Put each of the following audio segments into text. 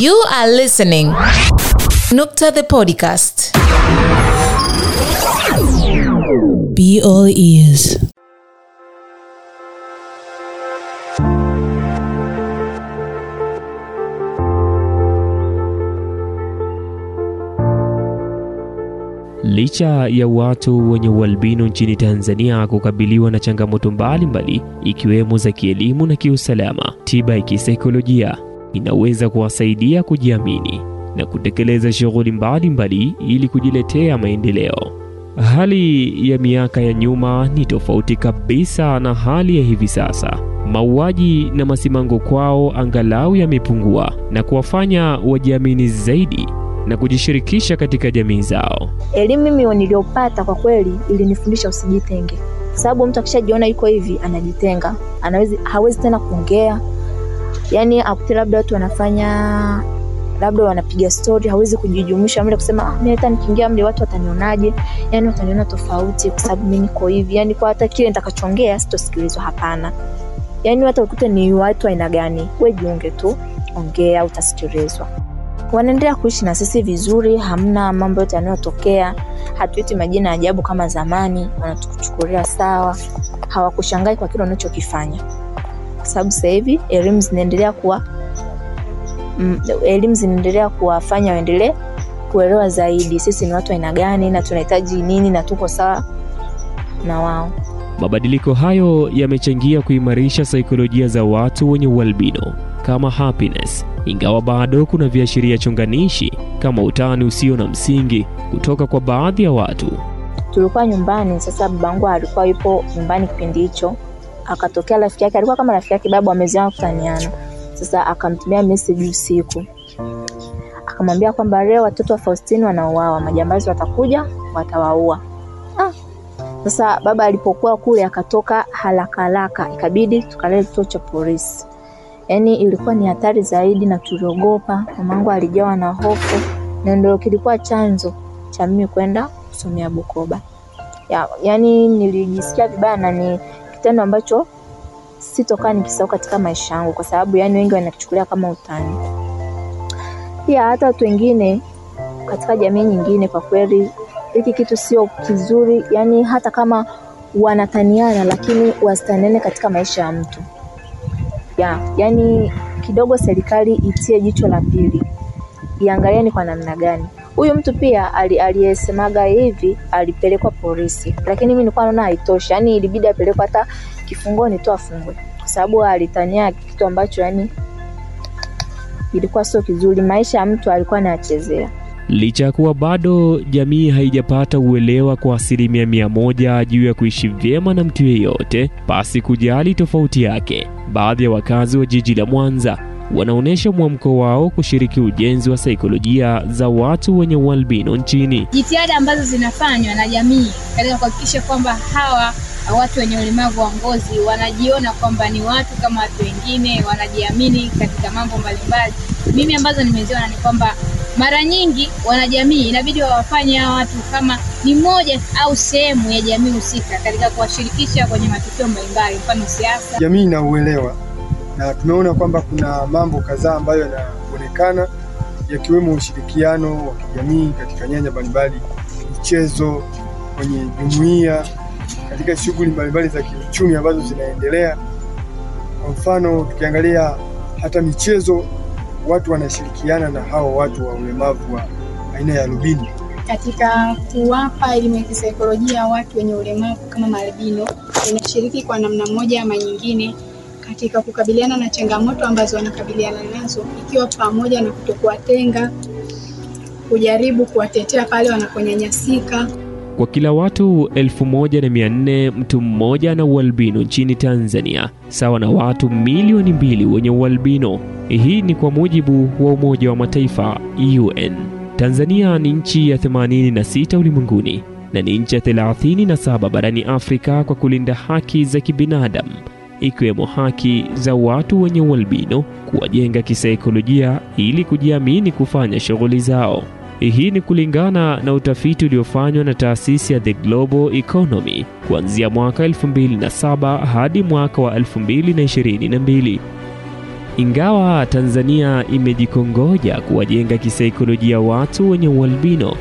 You are listening Nukta the podcast. Be all ears. Licha ya watu wenye ualbino nchini Tanzania kukabiliwa na changamoto mbalimbali ikiwemo za kielimu na kiusalama, tiba ya kisaikolojia inaweza kuwasaidia kujiamini na kutekeleza shughuli mbalimbali ili kujiletea maendeleo. Hali ya miaka ya nyuma ni tofauti kabisa na hali ya hivi sasa. Mauaji na masimango kwao angalau yamepungua na kuwafanya wajiamini zaidi na kujishirikisha katika jamii zao. Elimu mimi niliyopata kwa kweli ilinifundisha usijitenge, sababu mtu akishajiona yuko hivi anajitenga, anawezi hawezi tena kuongea, yaani akuti labda watu wanafanya labda wanapiga stori, hawezi kujijumuisha mle kusema ah, mimi hata nikiingia mle watu watanionaje? Yani wataniona tofauti kwa sababu mimi niko hivi, yani kwa hata kile nitakachoongea sitosikilizwa. Hapana, yani hata ukute ni watu aina gani, we jiunge tu, ongea, utasikilizwa wanaendelea kuishi na sisi vizuri, hamna mambo yote yanayotokea. Hatuiti majina ajabu kama zamani, wanatuchukulia sawa, hawakushangai kwa kile unachokifanya, sababu sasa hivi elimu zinaendelea kuwa mm, elimu zinaendelea kuwafanya waendelee kuelewa zaidi sisi ni watu aina gani na tunahitaji nini na tuko sawa na wao. Mabadiliko hayo yamechangia kuimarisha saikolojia za watu wenye ualbino kama happiness, ingawa bado kuna viashiria chunganishi kama utani usio na msingi kutoka kwa baadhi ya watu. Tulikuwa nyumbani, sasa babangu alikuwa yupo nyumbani kipindi hicho, akatokea rafiki yake, alikuwa kama rafiki yake, babu amezoea kutaniana. Sasa akamtumia message usiku, akamwambia kwamba leo watoto wa Faustini wanauawa, majambazi watakuja watawaua. Ah, sasa baba alipokuwa kule akatoka haraka haraka, ikabidi tukalele kituo cha polisi. Yaani ilikuwa ni hatari zaidi na tuliogopa. Mamangu alijawa na hofu na ndio kilikuwa chanzo cha mimi kwenda kusomea Bukoba. Ya, yani nilijisikia vibaya na ni kitendo ambacho sitokaa nikisahau katika maisha yangu, kwa sababu yani wengi wanakichukulia kama utani. Pia hata watu wengine katika jamii nyingine, kwa kweli hiki kitu sio kizuri, yani hata kama wanataniana, lakini wasitaniane katika maisha ya mtu. Ya, yani kidogo serikali itie jicho la pili, iangalie ni kwa namna gani huyu mtu pia aliyesemaga hivi alipelekwa polisi, lakini mimi nilikuwa naona haitoshi, yani ilibidi apelekwa hata kifungoni tu afungwe, kwa sababu alitania kitu ambacho yani ilikuwa sio kizuri. Maisha ya mtu alikuwa anayachezea. Licha ya kuwa bado jamii haijapata uelewa kwa asilimia mia moja juu ya kuishi vyema na mtu yeyote pasi kujali tofauti yake, baadhi ya wakazi wa jiji la Mwanza wanaonyesha mwamko wao kushiriki ujenzi wa saikolojia za watu wenye ualbino nchini. Jitihada ambazo zinafanywa na jamii katika kuhakikisha kwamba hawa watu wenye ulemavu wa ngozi wanajiona kwamba ni watu kama watu wengine, wanajiamini katika mambo mbalimbali. Mimi ambazo nimeziona ni kwamba mara nyingi wanajamii inabidi wawafanye hawa watu kama ni moja au sehemu ya jamii husika katika kuwashirikisha kwenye matukio mbalimbali, mfano siasa. Jamii inauelewa na tumeona kwamba kuna mambo kadhaa ambayo yanaonekana yakiwemo ushirikiano wa kijamii katika nyanja mbalimbali, michezo, kwenye jumuiya, katika shughuli mbalimbali za kiuchumi ambazo zinaendelea. Kwa mfano tukiangalia hata michezo watu wanashirikiana na hao watu wa ulemavu wa aina ya albino katika kuwapa elimu ya kisaikolojia watu wenye ulemavu kama maalbino, inashiriki kwa namna moja ama nyingine katika kukabiliana na changamoto ambazo wanakabiliana nazo, ikiwa pamoja na kutokuwatenga, kujaribu kuwatetea pale wanaponyanyasika. Kwa kila watu elfu moja na mia nne mtu mmoja na ualbino nchini Tanzania, sawa na watu milioni mbili wenye ualbino. Hii ni kwa mujibu wa Umoja wa Mataifa UN. Tanzania ni nchi ya 86 ulimwenguni na ni nchi ya 37 barani Afrika kwa kulinda haki za kibinadamu ikiwemo haki za watu wenye ualbino, kuwajenga kisaikolojia ili kujiamini kufanya shughuli zao. Hii ni kulingana na utafiti uliofanywa na taasisi ya The Global Economy kuanzia mwaka 2007 hadi mwaka wa 2022. Ingawa Tanzania imejikongoja kuwajenga kisaikolojia watu wenye ualbino,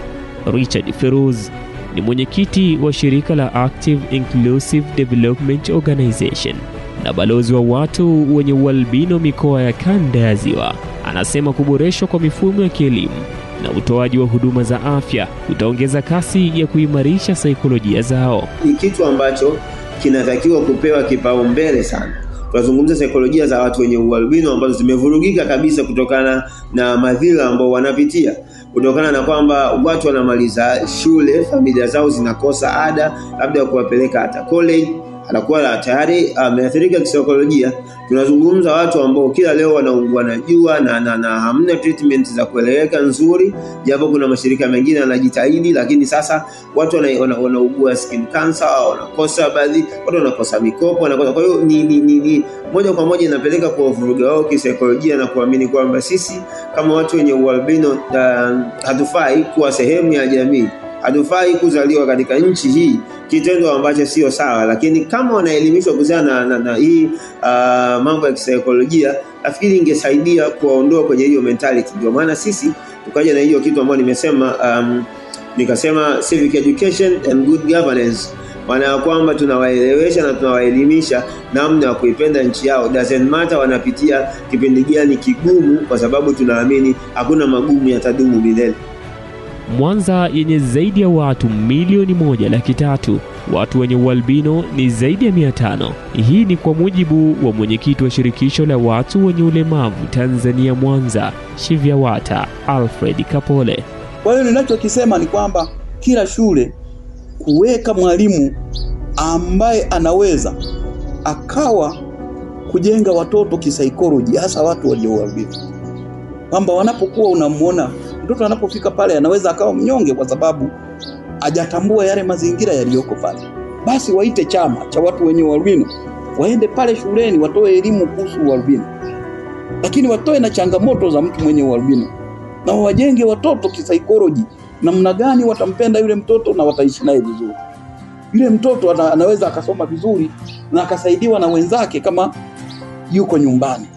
Richard Feruz ni mwenyekiti wa shirika la Active Inclusive Development Organization na balozi wa watu wenye ualbino mikoa ya kanda ya Ziwa. Anasema kuboreshwa kwa mifumo ya kielimu na utoaji wa huduma za afya utaongeza kasi ya kuimarisha saikolojia zao. ni kitu ambacho kinatakiwa kupewa kipaumbele sana. Tunazungumza saikolojia za watu wenye ualbino ambazo zimevurugika kabisa kutokana na madhila ambao wanapitia, kutokana na kwamba watu wanamaliza shule, familia zao zinakosa ada, labda ya kuwapeleka hata college, anakuwa tayari ameathirika kisaikolojia. Tunazungumza watu ambao kila leo wanaungua na jua na, na, na hamna treatment za kueleweka nzuri, japo kuna mashirika mengine yanajitahidi, lakini sasa watu wana- wana- wanaugua skin cancer, wanakosa baadhi, watu wanakosa mikopo, wanakosa. Kwa hiyo ni, ni, ni, ni moja kwa moja inapeleka kwa uvuruga wao kisaikolojia na kuamini kwamba sisi kama watu wenye ualbino uh, hatufai kuwa sehemu ya jamii, hatufai kuzaliwa katika nchi hii, kitendo ambacho sio sawa. Lakini kama wanaelimishwa kuhusiana na, na, na hii uh, mambo ya kisaikolojia, nafikiri ingesaidia kuwaondoa kwenye hiyo mentality. Ndio maana sisi tukaja na hiyo kitu ambayo nimesema um, nikasema civic education and good governance maana kwamba tunawaelewesha na tunawaelimisha namna ya kuipenda nchi yao. Doesn't matter wanapitia kipindi gani kigumu, kwa sababu tunaamini hakuna magumu yatadumu milele. Mwanza yenye zaidi ya watu milioni moja laki tatu, watu wenye ualbino ni zaidi ya mia tano. Hii ni kwa mujibu wa mwenyekiti wa shirikisho la watu wenye ulemavu Tanzania Mwanza, Shivyawata Alfred Kapole. Kwa hiyo ninachokisema ni kwamba kila shule kuweka mwalimu ambaye anaweza akawa kujenga watoto kisaikolojia, hasa watu walioalbino, kwamba wanapokuwa unamwona mtoto anapofika pale anaweza akawa mnyonge kwa sababu hajatambua yale mazingira yaliyoko pale, basi waite chama cha watu wenye ualbino. Waende pale shuleni watoe elimu kuhusu ualbino, lakini watoe na changamoto za mtu mwenye ualbino. Na wajenge watoto kisaikolojia, namna gani watampenda yule mtoto na wataishi naye vizuri. Yule mtoto ana, anaweza akasoma vizuri na akasaidiwa na wenzake kama yuko nyumbani.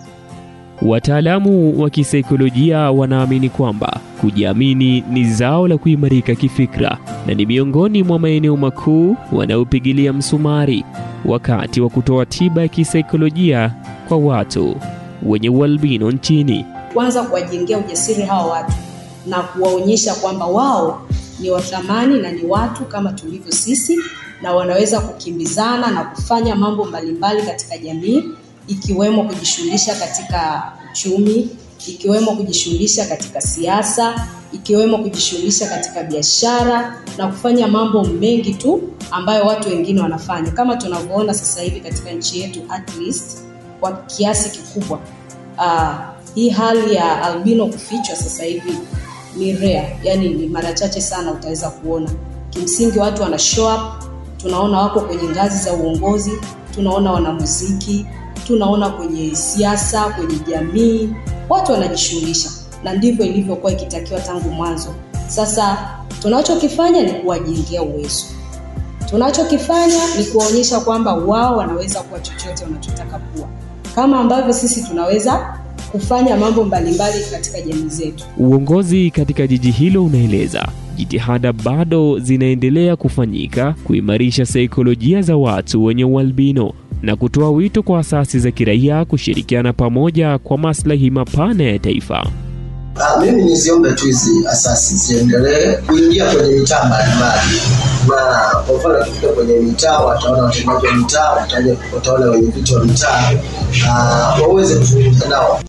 Wataalamu wa kisaikolojia wanaamini kwamba kujiamini ni zao la kuimarika kifikra na ni miongoni mwa maeneo makuu wanaopigilia msumari wakati wa kutoa tiba ya kisaikolojia kwa watu wenye ualbino nchini. kwanza kuwajengea ujasiri hawa watu na kuwaonyesha kwamba wao ni wathamani na ni watu kama tulivyo sisi na wanaweza kukimbizana na kufanya mambo mbalimbali katika jamii ikiwemo kujishughulisha katika uchumi ikiwemo kujishughulisha katika siasa ikiwemo kujishughulisha katika biashara na kufanya mambo mengi tu ambayo watu wengine wanafanya kama tunavyoona sasa hivi katika nchi yetu at least kwa kiasi kikubwa uh, hii hali ya albino kufichwa sasa hivi ni rare, yani ni mara chache sana utaweza kuona. Kimsingi watu wana show up, tunaona wako kwenye ngazi za uongozi, tunaona wanamuziki, tunaona kwenye siasa, kwenye jamii, watu wanajishughulisha, na ndivyo ilivyokuwa ikitakiwa tangu mwanzo. Sasa tunachokifanya ni kuwajengea uwezo, tunachokifanya ni kuwaonyesha kwamba wao wanaweza kuwa chochote wanachotaka kuwa, kama ambavyo sisi tunaweza kufanya mambo mbalimbali katika jamii zetu. Uongozi katika jiji hilo unaeleza jitihada bado zinaendelea kufanyika kuimarisha saikolojia za watu wenye ualbino na kutoa wito kwa asasi za kiraia kushirikiana pamoja kwa maslahi mapana ya taifa. Ha, mimi niziombe tu hizi asasi ziendelee kuingia kwenye mitaa mbalimbali, na kwa mfano wakifika kwenye mitaa wataona watendaji wa mitaa, wataona wenye viti wa mitaa, ah, waweze kuzungumza nao